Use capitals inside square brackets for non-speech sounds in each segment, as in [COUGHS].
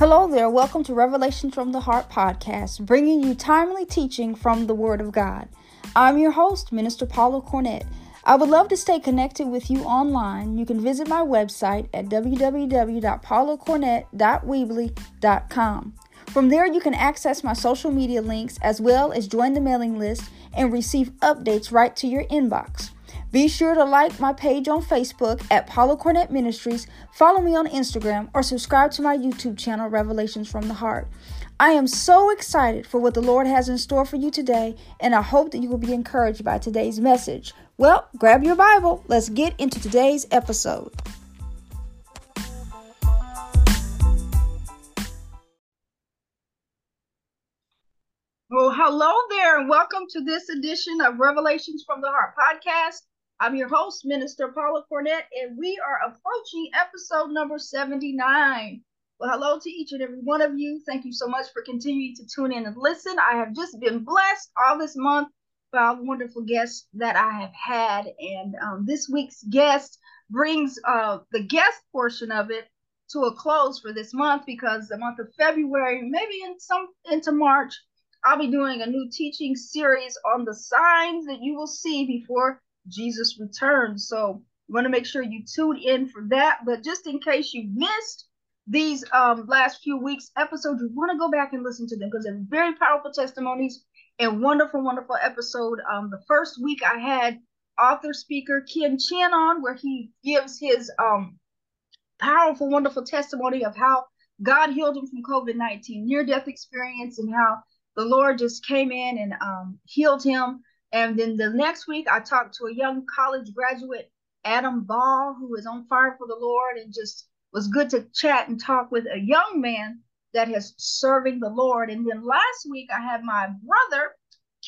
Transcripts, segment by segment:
Hello there, welcome to Revelations from the Heart podcast, bringing you timely teaching from the Word of God. I'm your host, Minister Paula Cornett. I would love to stay connected with you online. You can visit my website at www.paulacornett.weebly.com. From there, you can access my social media links as well as join the mailing list and receive updates right to your inbox. Be sure to like my page on Facebook at Paula Cornett Ministries, follow me on Instagram, or subscribe to my YouTube channel, Revelations from the Heart. I am so excited for what the Lord has in store for you today, and I hope that you will be encouraged by today's message. Well, grab your Bible. Let's get into today's episode. Well, hello there, and welcome to this edition of Revelations from the Heart podcast. I'm your host, Minister Paula Cornett, and we are approaching episode number 79. Well, hello to each and every one of you. Thank you so much for continuing to tune in and listen. I have just been blessed all this month by all the wonderful guests that I have had. And um, this week's guest brings uh, the guest portion of it to a close for this month because the month of February, maybe in some into March, I'll be doing a new teaching series on the signs that you will see before Jesus returns. So you want to make sure you tune in for that. But just in case you missed these um, last few weeks episodes, you want to go back and listen to them because they're very powerful testimonies and wonderful, wonderful episode. Um, the first week I had author speaker Ken Chin on where he gives his um, powerful, wonderful testimony of how God healed him from COVID 19 near death experience and how the Lord just came in and um, healed him. And then the next week, I talked to a young college graduate, Adam Ball, who is on fire for the Lord and just was good to chat and talk with a young man that is serving the Lord. And then last week, I had my brother,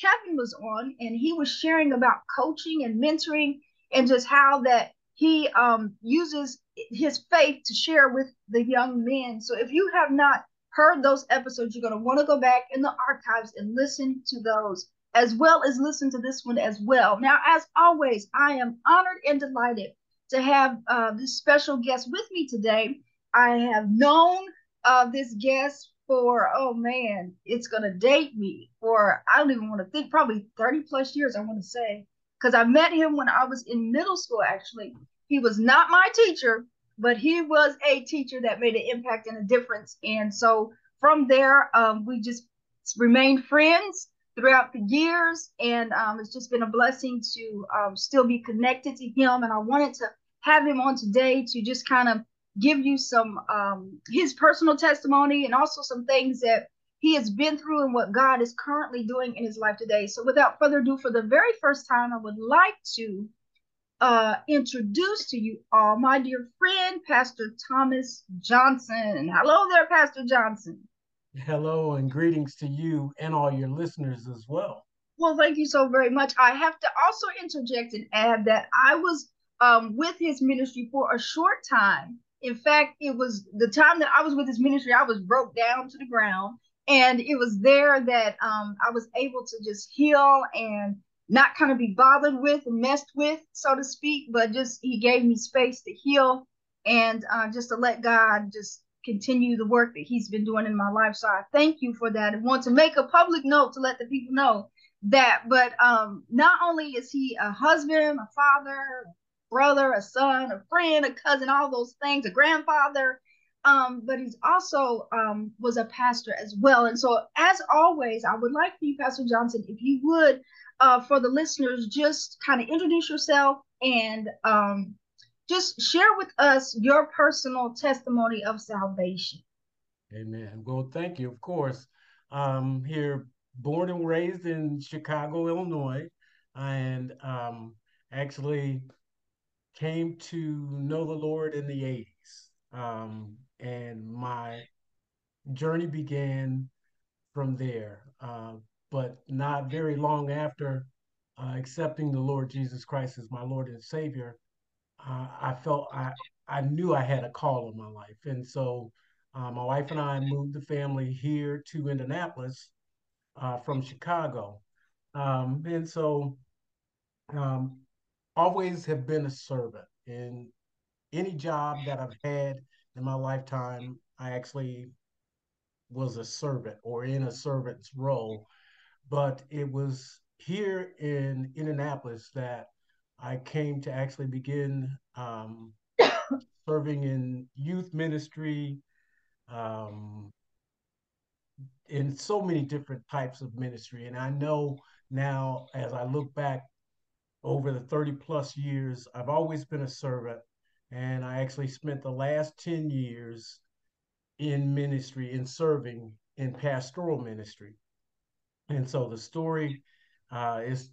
Kevin, was on, and he was sharing about coaching and mentoring and just how that he um, uses his faith to share with the young men. So if you have not heard those episodes, you're going to want to go back in the archives and listen to those as well as listen to this one as well. Now, as always, I am honored and delighted to have uh, this special guest with me today. I have known uh, this guest for, oh man, it's going to date me for, I don't even want to think, probably 30 plus years, I want to say, because I met him when I was in middle school, actually. He was not my teacher, but he was a teacher that made an impact and a difference. And so from there, um, we just remained friends throughout the years. And um, it's just been a blessing to um, still be connected to him. And I wanted to have him on today to just kind of give you some um, his personal testimony and also some things that he has been through and what God is currently doing in his life today. So without further ado, for the very first time, I would like to uh, introduce to you all my dear friend, Pastor Thomas Johnson. Hello there, Pastor Johnson. Hello and greetings to you and all your listeners as well. Well, thank you so very much. I have to also interject and add that I was um, with his ministry for a short time. In fact, it was the time that I was with his ministry, I was broke down to the ground. And it was there that um, I was able to just heal and not kind of be bothered with messed with, so to speak, but just he gave me space to heal and uh, just to let God just continue the work that he's been doing in my life. So I thank you for that and want to make a public note to let the people know that. But um, not only is he a husband, a father, a brother, a son, a friend, a cousin, all those things, a grandfather, um, but he's also um, was a pastor as well. And so, as always, I would like for you, Pastor Johnson, if you would, uh, for the listeners, just kind of introduce yourself and um, just share with us your personal testimony of salvation. Amen. Well, thank you. Of course, um, here, born and raised in Chicago, Illinois, and um, actually came to know the Lord in the 80s. Um, and my journey began from there. Uh, but not very long after uh, accepting the Lord Jesus Christ as my Lord and Savior, uh, I felt I I knew I had a call in my life, and so uh, my wife and I moved the family here to Indianapolis uh, from Chicago, um, and so um, always have been a servant. In any job that I've had in my lifetime. I actually was a servant or in a servant's role, but it was here in Indianapolis that I came to actually begin um, [COUGHS] serving in youth ministry, um, in so many different types of ministry. And I know now, as I look back over the 30 plus years, I've always been a servant. And I actually spent the last 10 years in ministry, in serving in pastoral ministry. And so the story uh, is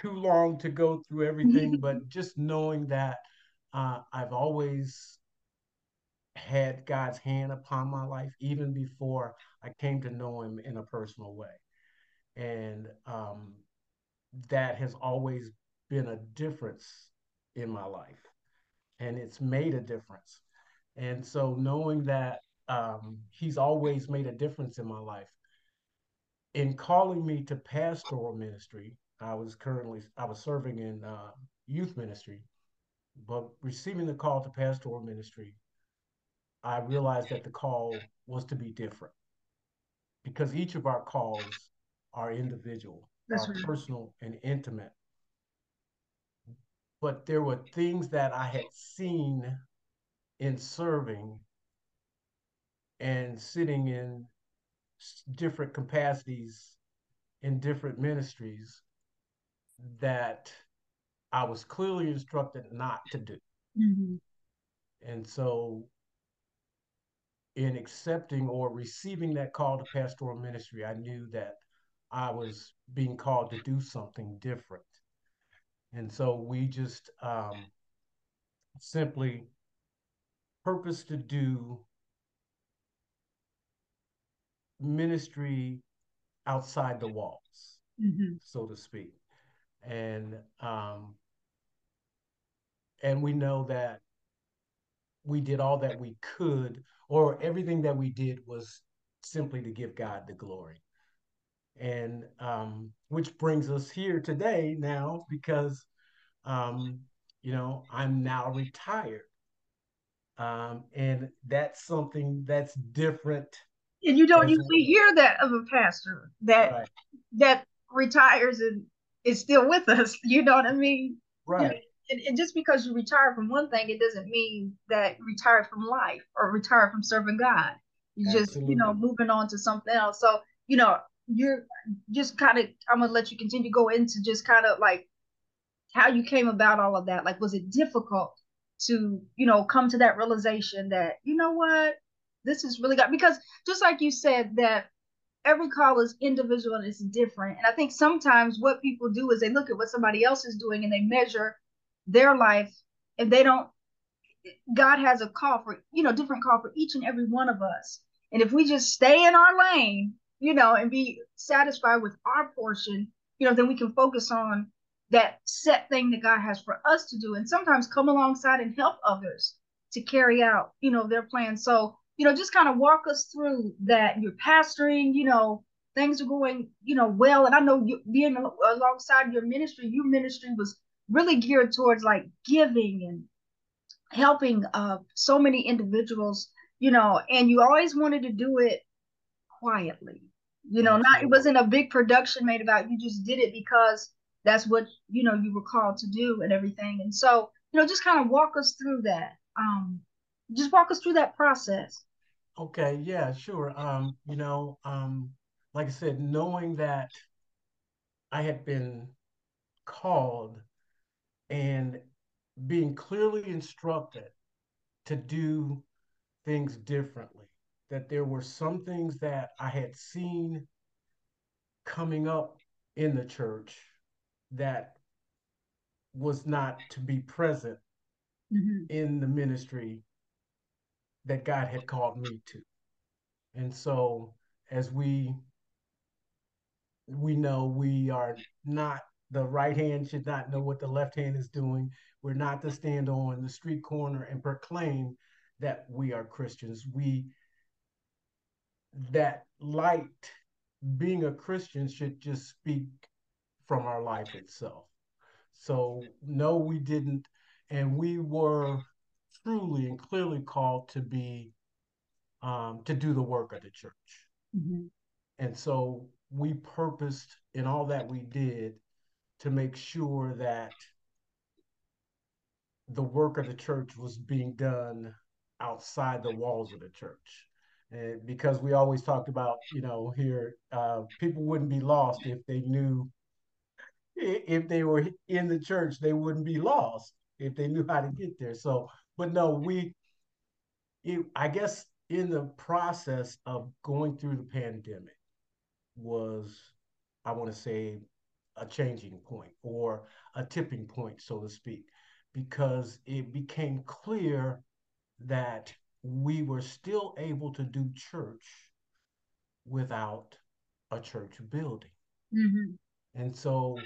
too long to go through everything, but just knowing that uh, I've always had God's hand upon my life, even before I came to know Him in a personal way. And um, that has always been a difference in my life. And it's made a difference. And so knowing that um, He's always made a difference in my life, in calling me to pastoral ministry, I was currently I was serving in uh, youth ministry, but receiving the call to pastoral ministry, I realized that the call was to be different because each of our calls are individual, That's are right. personal and intimate. But there were things that I had seen in serving and sitting in different capacities in different ministries that I was clearly instructed not to do. Mm-hmm. And so, in accepting or receiving that call to pastoral ministry, I knew that I was being called to do something different. And so, we just um, simply purpose to do ministry outside the walls, mm-hmm. so to speak and um, and we know that we did all that we could, or everything that we did was simply to give God the glory. And um, which brings us here today now because, um, you know, I'm now retired. Um, and that's something that's different. And you don't usually hear that of a pastor that right. that retires and is still with us. [LAUGHS] You know what I mean? Right. And, and, just because you retire from one thing, it doesn't mean that you retire from life or retire from serving God. You just, you know, moving on to something else. So, you know, you're just kind of, I'm going to let you continue to go into just kind of like how you came about all of that. Like, was it difficult to, you know, come to that realization that, you know what, this is really God? Because just like you said, that every call is individual and it's different. And I think sometimes what people do is they look at what somebody else is doing and they measure their life and they don't God has a call for, you know, different call for each and every one of us. And if we just stay in our lane, you know, and be satisfied with our portion, you know, then we can focus on that set thing that God has for us to do and sometimes come alongside and help others to carry out, you know, their plan. So you know, just kind of walk us through that. You're pastoring, you know, things are going, you know, well. And I know you being alongside your ministry, your ministry was really geared towards like giving and helping uh, so many individuals, you know, and you always wanted to do it quietly. You know, not it wasn't a big production made about you just did it because that's what you know you were called to do and everything. And so, you know, just kind of walk us through that. Um, just walk us through that process. Okay, yeah, sure. Um, you know, um, like I said, knowing that I had been called and being clearly instructed to do things differently, that there were some things that I had seen coming up in the church that was not to be present mm-hmm. in the ministry that God had called me to. And so as we we know we are not the right hand should not know what the left hand is doing. We're not to stand on the street corner and proclaim that we are Christians. We that light being a Christian should just speak from our life itself. So no, we didn't, and we were truly and clearly called to be um, to do the work of the church. Mm-hmm. And so we purposed in all that we did to make sure that the work of the church was being done outside the walls of the church. And because we always talked about, you know, here, uh, people wouldn't be lost if they knew, if they were in the church, they wouldn't be lost if they knew how to get there. So, but no, we, it, I guess in the process of going through the pandemic was, I want to say, a changing point or a tipping point, so to speak, because it became clear that we were still able to do church without a church building. Mm-hmm. And so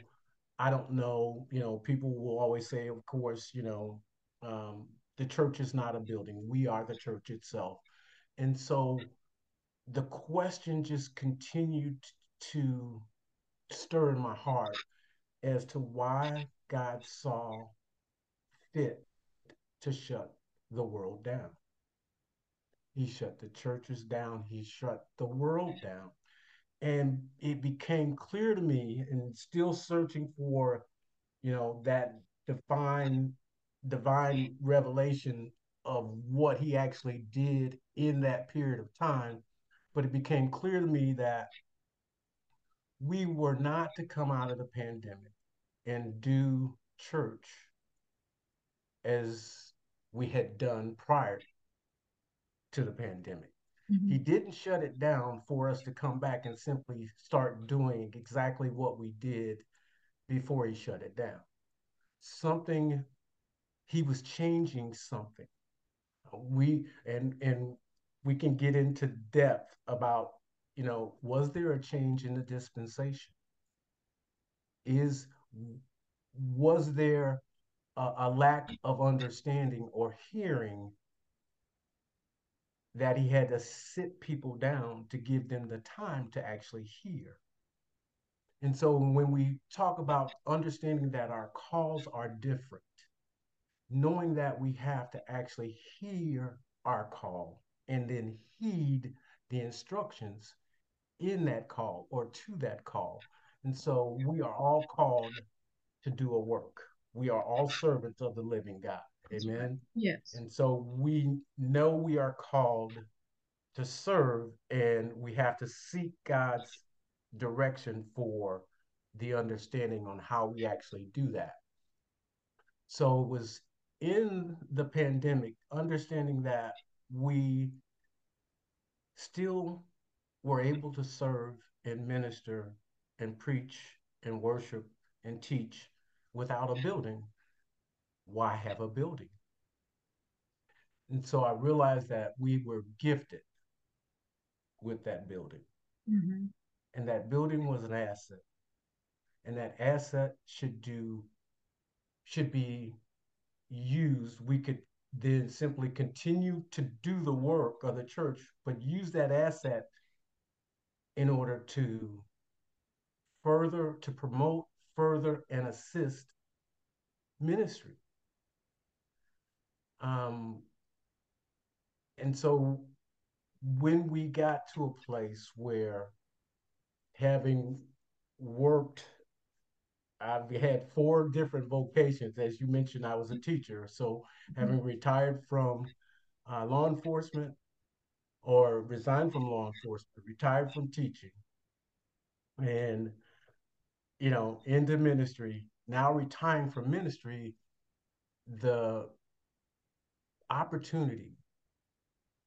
I don't know, you know, people will always say, of course, you know, um, the church is not a building, we are the church itself. And so the question just continued to stir in my heart as to why God saw fit to shut the world down. He shut the churches down, he shut the world down. And it became clear to me, and still searching for, you know, that divine divine revelation of what he actually did in that period of time. But it became clear to me that we were not to come out of the pandemic and do church as we had done prior to the pandemic. Mm-hmm. He didn't shut it down for us to come back and simply start doing exactly what we did before he shut it down. Something, he was changing something. We and and we can get into depth about, you know, was there a change in the dispensation? Is was there a, a lack of understanding or hearing that he had to sit people down to give them the time to actually hear. And so when we talk about understanding that our calls are different, knowing that we have to actually hear our call and then heed the instructions in that call or to that call. And so we are all called to do a work. We are all servants of the living God. Amen. Yes. And so we know we are called to serve and we have to seek God's direction for the understanding on how we actually do that. So it was in the pandemic, understanding that we still were able to serve and minister and preach and worship and teach without a building why have a building? And so I realized that we were gifted with that building. Mm-hmm. And that building was an asset. And that asset should do, should be used. We could then simply continue to do the work of the church, but use that asset in order to further, to promote, further, and assist ministry. Um, and so when we got to a place where having worked I've had four different vocations. As you mentioned, I was a teacher. So, having retired from uh, law enforcement or resigned from law enforcement, retired from teaching, and, you know, into ministry, now retiring from ministry, the opportunity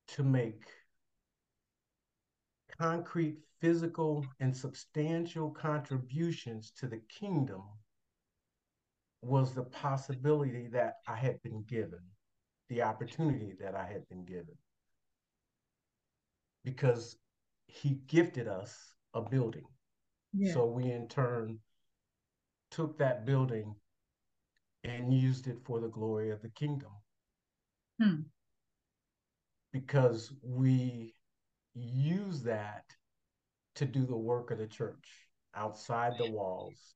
to make concrete, physical, and substantial contributions to the kingdom was the possibility that I had been given, the opportunity that I had been given. Because he gifted us a building. Yeah. So we in turn took that building and used it for the glory of the kingdom. Hmm because we use that to do the work of the church outside the walls,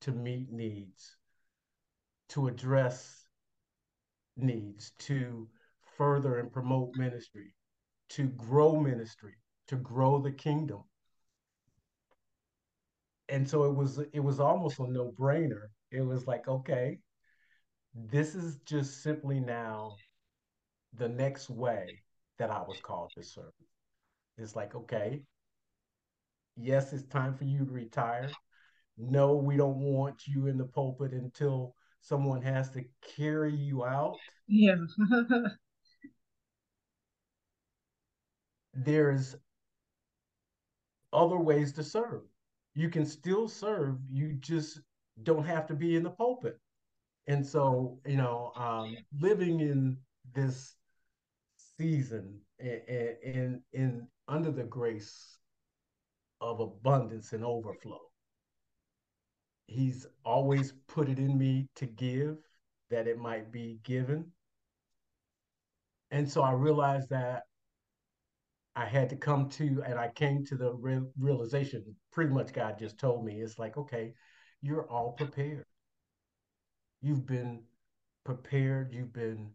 to meet needs, to address needs, to further and promote ministry, to grow ministry, to grow the kingdom. And so it was it was almost a no-brainer. It was like, okay, this is just simply now the next way that I was called to serve. It's like, okay, yes, it's time for you to retire. No, we don't want you in the pulpit until someone has to carry you out. Yeah. [LAUGHS] There's other ways to serve. You can still serve, you just don't have to be in the pulpit. And so, you know, um, living in this season and in, in under the grace of abundance and overflow, he's always put it in me to give that it might be given. And so I realized that I had to come to, and I came to the re- realization pretty much God just told me it's like, okay, you're all prepared. You've been prepared, you've been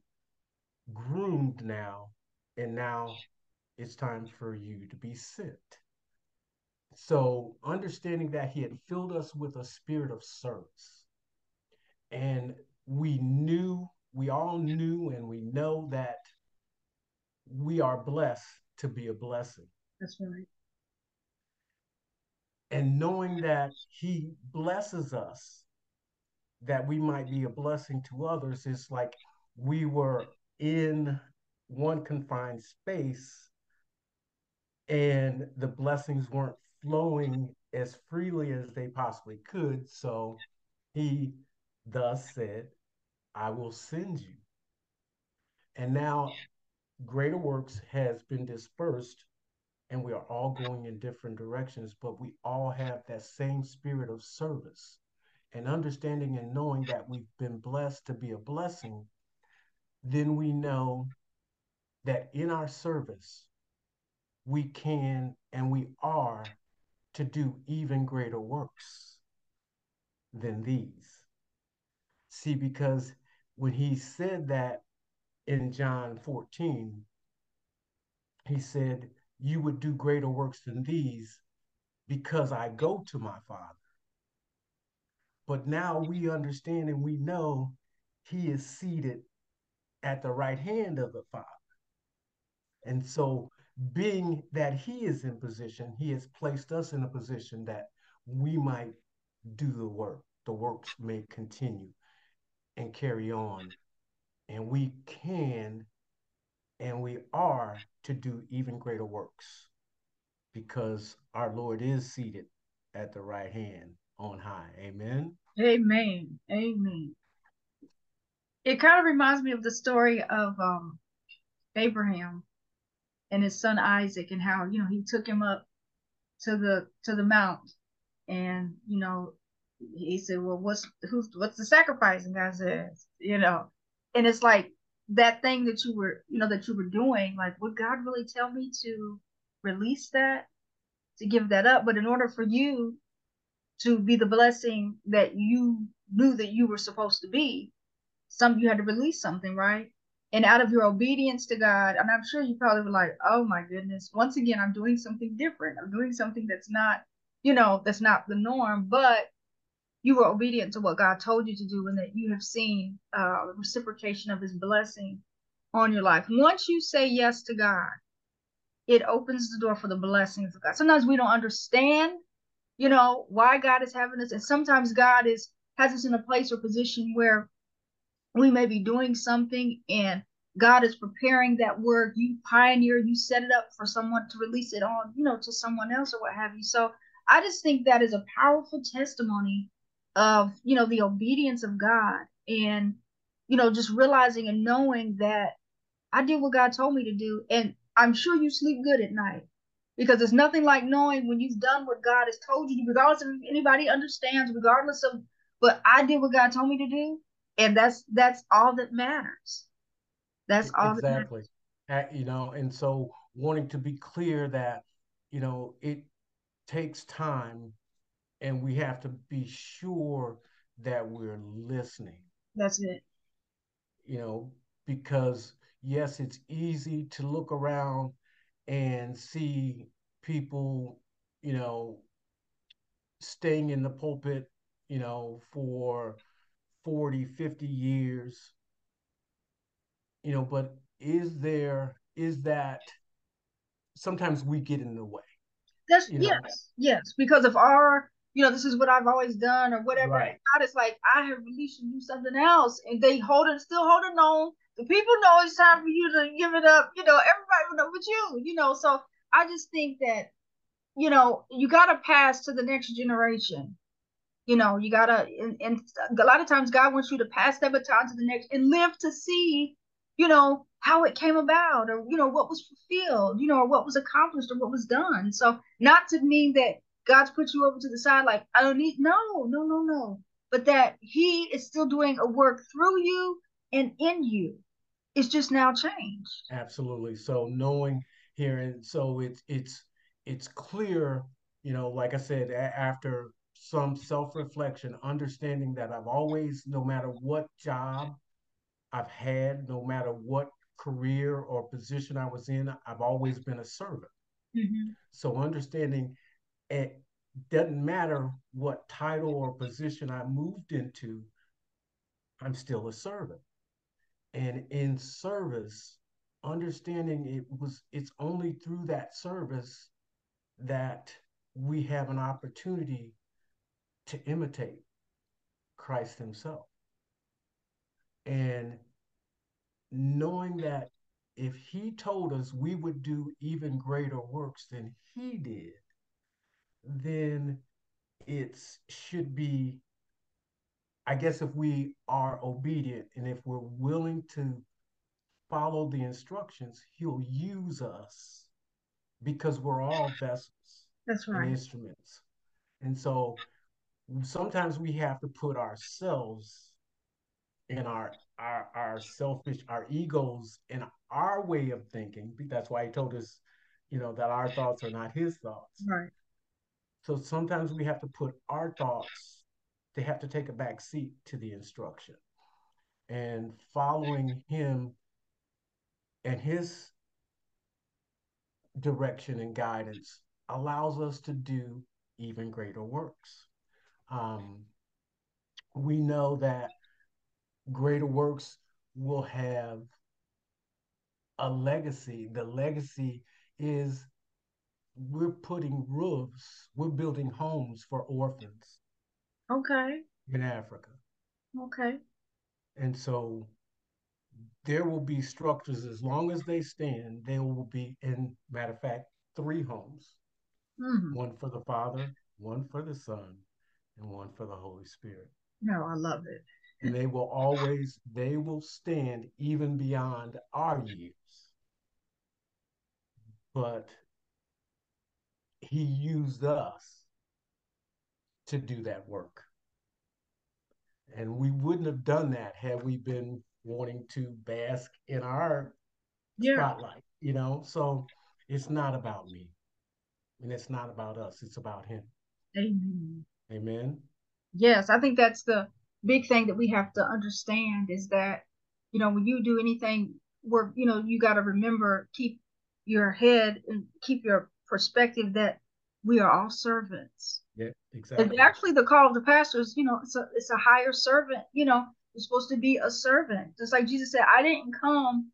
groomed now, and now it's time for you to be sent. So, understanding that He had filled us with a spirit of service, and we knew, we all knew, and we know that we are blessed to be a blessing. That's right. And knowing that He blesses us that we might be a blessing to others is like we were in one confined space and the blessings weren't flowing as freely as they possibly could. So he thus said, I will send you. And now greater works has been dispersed and we are all going in different directions, but we all have that same spirit of service and understanding and knowing that we've been blessed to be a blessing, then we know that in our service, we can and we are to do even greater works than these. See, because when he said that in John 14, he said, You would do greater works than these because I go to my Father. But now we understand and we know he is seated at the right hand of the Father. And so, being that he is in position, he has placed us in a position that we might do the work. The works may continue and carry on. And we can and we are to do even greater works because our Lord is seated at the right hand on high. Amen. Amen. Amen. It kind of reminds me of the story of um, Abraham and his son Isaac and how, you know, he took him up to the to the mount and, you know, he said, Well, what's who's what's the sacrifice? And God says, you know, and it's like that thing that you were, you know, that you were doing, like, would God really tell me to release that, to give that up? But in order for you to be the blessing that you knew that you were supposed to be, some you had to release something, right? And out of your obedience to God, and I'm sure you probably were like, oh my goodness, once again, I'm doing something different. I'm doing something that's not, you know, that's not the norm, but you were obedient to what God told you to do and that you have seen uh, reciprocation of his blessing on your life. Once you say yes to God, it opens the door for the blessings of God. Sometimes we don't understand you know, why God is having us. And sometimes God is has us in a place or position where we may be doing something and God is preparing that word. You pioneer, you set it up for someone to release it on, you know, to someone else or what have you. So I just think that is a powerful testimony of, you know, the obedience of God and, you know, just realizing and knowing that I did what God told me to do. And I'm sure you sleep good at night because it's nothing like knowing when you've done what God has told you regardless of anybody understands, regardless of but I did what God told me to do, and that's that's all that matters. That's all exactly. That you know, and so wanting to be clear that you know it takes time, and we have to be sure that we're listening. That's it. You know, because yes, it's easy to look around and see people, you know, staying in the pulpit, you know, for 40, 50 years, you know, but is there, is that sometimes we get in the way? That's you know? yes, yes, because of our, you know, this is what I've always done or whatever. Right. God is like, I have released you something else, and they hold it, still holding on. The people know it's time for you to give it up. You know, everybody will know but you. You know, so I just think that, you know, you got to pass to the next generation. You know, you gotta, and, and a lot of times God wants you to pass that baton to the next and live to see you know, how it came about or, you know, what was fulfilled, you know, or what was accomplished or what was done. So not to mean that God's put you over to the side like, I don't need, no, no, no, no. But that he is still doing a work through you and in you. It's just now changed. Absolutely. So knowing here, and so it's, it's, it's clear, you know, like I said, after some self reflection, understanding that I've always, no matter what job I've had, no matter what career or position I was in, I've always been a servant. Mm-hmm. So understanding it doesn't matter what title or position I moved into, I'm still a servant. And in service, understanding it was it's only through that service that we have an opportunity to imitate Christ himself and knowing that if he told us we would do even greater works than he did, then it should be, I guess, if we are obedient and if we're willing to follow the instructions, he'll use us because we're all vessels. That's right. And instruments. And so sometimes we have to put ourselves and our our our selfish our egos and our way of thinking that's why he told us you know that our thoughts are not his thoughts. Right. So sometimes we have to put our thoughts they have to take a back seat to the instruction. And following him and his direction and guidance allows us to do even greater works um, we know that greater works will have a legacy. The legacy is we're putting roofs, we're building homes for orphans. Okay. In Africa. Okay. And so there will be structures as long as they stand, there will be, in matter of fact, three homes. Mm-hmm. One for the Father, one for the Son, and one for the Holy Spirit. No, I love it. And they will always they will stand even beyond our years. But he used us to do that work. And we wouldn't have done that had we been wanting to bask in our yeah. spotlight you know? So it's not about me and it's not about us it's about him. Amen amen. Yes i think that's the big thing that we have to understand is that you know when you do anything work you know you got to remember keep your head and keep your perspective that we are all servants. Yeah exactly. And actually the call of the pastors you know it's a it's a higher servant you know you're supposed to be a servant. Just like jesus said i didn't come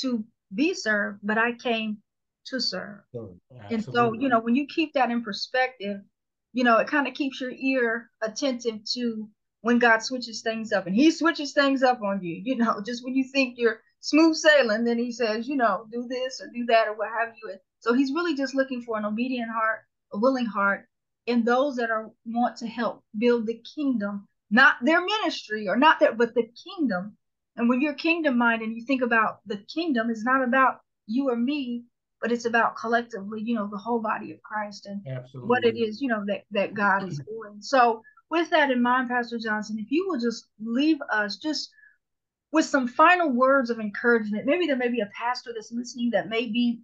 to be served but i came to serve. And so you know when you keep that in perspective you know it kind of keeps your ear attentive to when God switches things up and he switches things up on you, you know, just when you think you're smooth sailing, then he says, you know, do this or do that or what have you. And so he's really just looking for an obedient heart, a willing heart, and those that are want to help build the kingdom, not their ministry or not that, but the kingdom. And when you're kingdom minded, and you think about the kingdom, it's not about you or me, but it's about collectively, you know, the whole body of Christ and Absolutely. what it is, you know, that that God is doing. So with that in mind, Pastor Johnson, if you will just leave us just with some final words of encouragement, maybe there may be a pastor that's listening that may be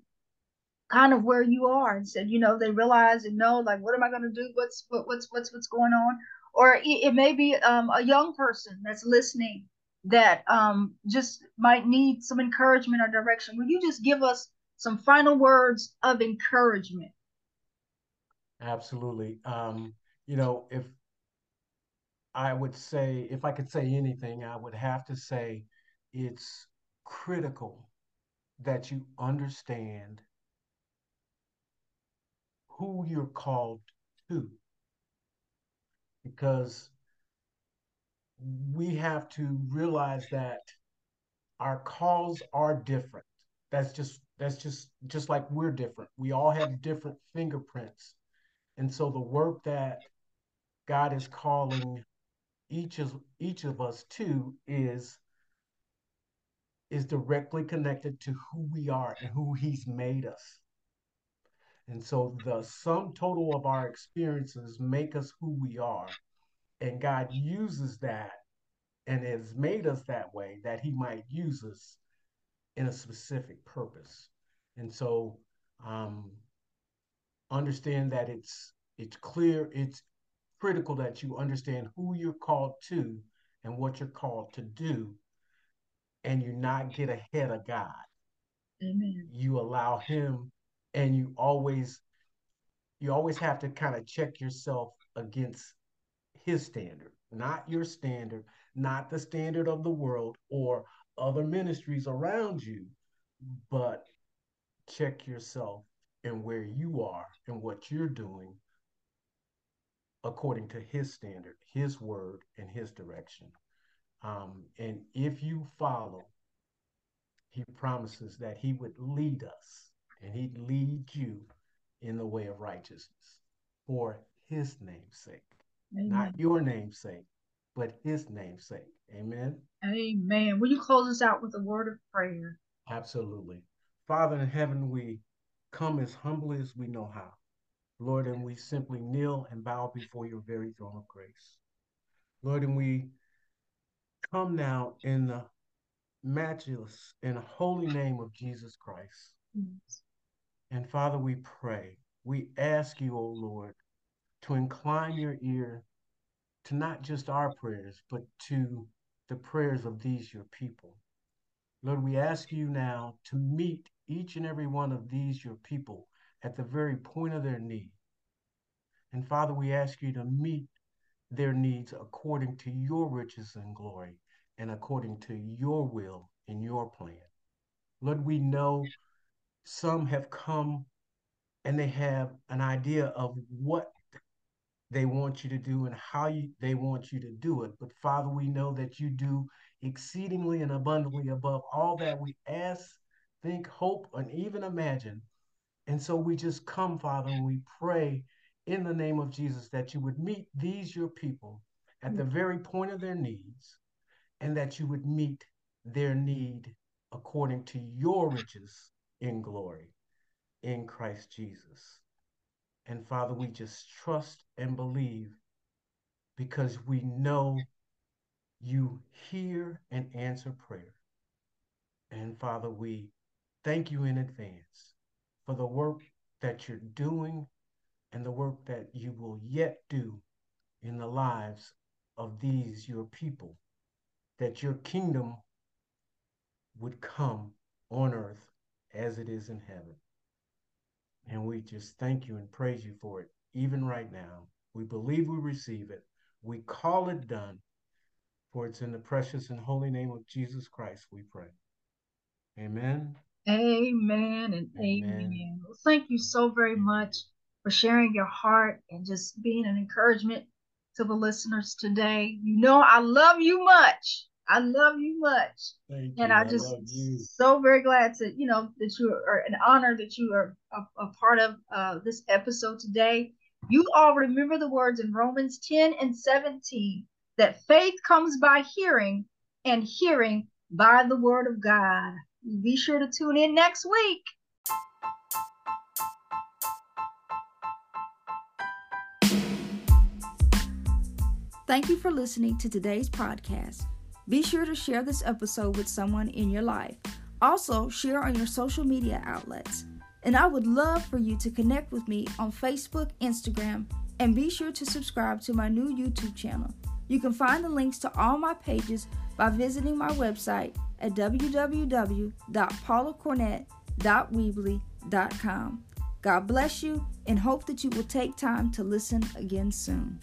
kind of where you are and said, you know, they realize and know, like, what am I going to do? What's what, what's what's what's going on? Or it, it may be um, a young person that's listening that um, just might need some encouragement or direction. Will you just give us some final words of encouragement. Absolutely. Um, you know, if I would say, if I could say anything, I would have to say it's critical that you understand who you're called to. Because we have to realize that our calls are different. That's just that's just just like we're different. We all have different fingerprints. And so the work that God is calling each of each of us to is is directly connected to who we are and who he's made us. And so the sum total of our experiences make us who we are. And God uses that and has made us that way that he might use us in a specific purpose. And so um, understand that it's it's clear, it's critical that you understand who you're called to and what you're called to do, and you not get ahead of God. Amen. You allow him and you always you always have to kind of check yourself against his standard, not your standard, not the standard of the world or other ministries around you, but check yourself and where you are and what you're doing according to his standard, his word, and his direction. Um, and if you follow, he promises that he would lead us and he'd lead you in the way of righteousness for his name's sake. Amen. Not your name's sake, but his name's sake. Amen. Amen. Will you close us out with a word of prayer? Absolutely. Father in heaven, we come as humbly as we know how. Lord, and we simply kneel and bow before your very throne of grace. Lord, and we come now in the matchless and holy name of Jesus Christ. Yes. And Father, we pray, we ask you, O oh Lord, to incline your ear to not just our prayers, but to the prayers of these your people. Lord, we ask you now to meet each and every one of these your people at the very point of their need. And Father, we ask you to meet their needs according to your riches and glory and according to your will and your plan. Lord, we know some have come and they have an idea of what they want you to do and how you, they want you to do it. But Father, we know that you do exceedingly and abundantly above all that we ask, think, hope, and even imagine. And so we just come, Father, and we pray in the name of Jesus that you would meet these, your people, at the very point of their needs, and that you would meet their need according to your riches in glory in Christ Jesus. And Father, we just trust and believe because we know you hear and answer prayer. And Father, we thank you in advance for the work that you're doing and the work that you will yet do in the lives of these, your people, that your kingdom would come on earth as it is in heaven. And we just thank you and praise you for it, even right now. We believe we receive it. We call it done. For it's in the precious and holy name of Jesus Christ we pray. Amen. Amen and amen. amen. Well, thank you so very much for sharing your heart and just being an encouragement to the listeners today. You know, I love you much. I love you much. Thank and you. I just so very glad to, you know, that you are an honor that you are a, a part of uh, this episode today. You all remember the words in Romans 10 and 17 that faith comes by hearing and hearing by the word of God. Be sure to tune in next week. Thank you for listening to today's podcast. Be sure to share this episode with someone in your life. Also, share on your social media outlets. And I would love for you to connect with me on Facebook, Instagram, and be sure to subscribe to my new YouTube channel. You can find the links to all my pages by visiting my website at www.paulacornett.weebly.com. God bless you and hope that you will take time to listen again soon.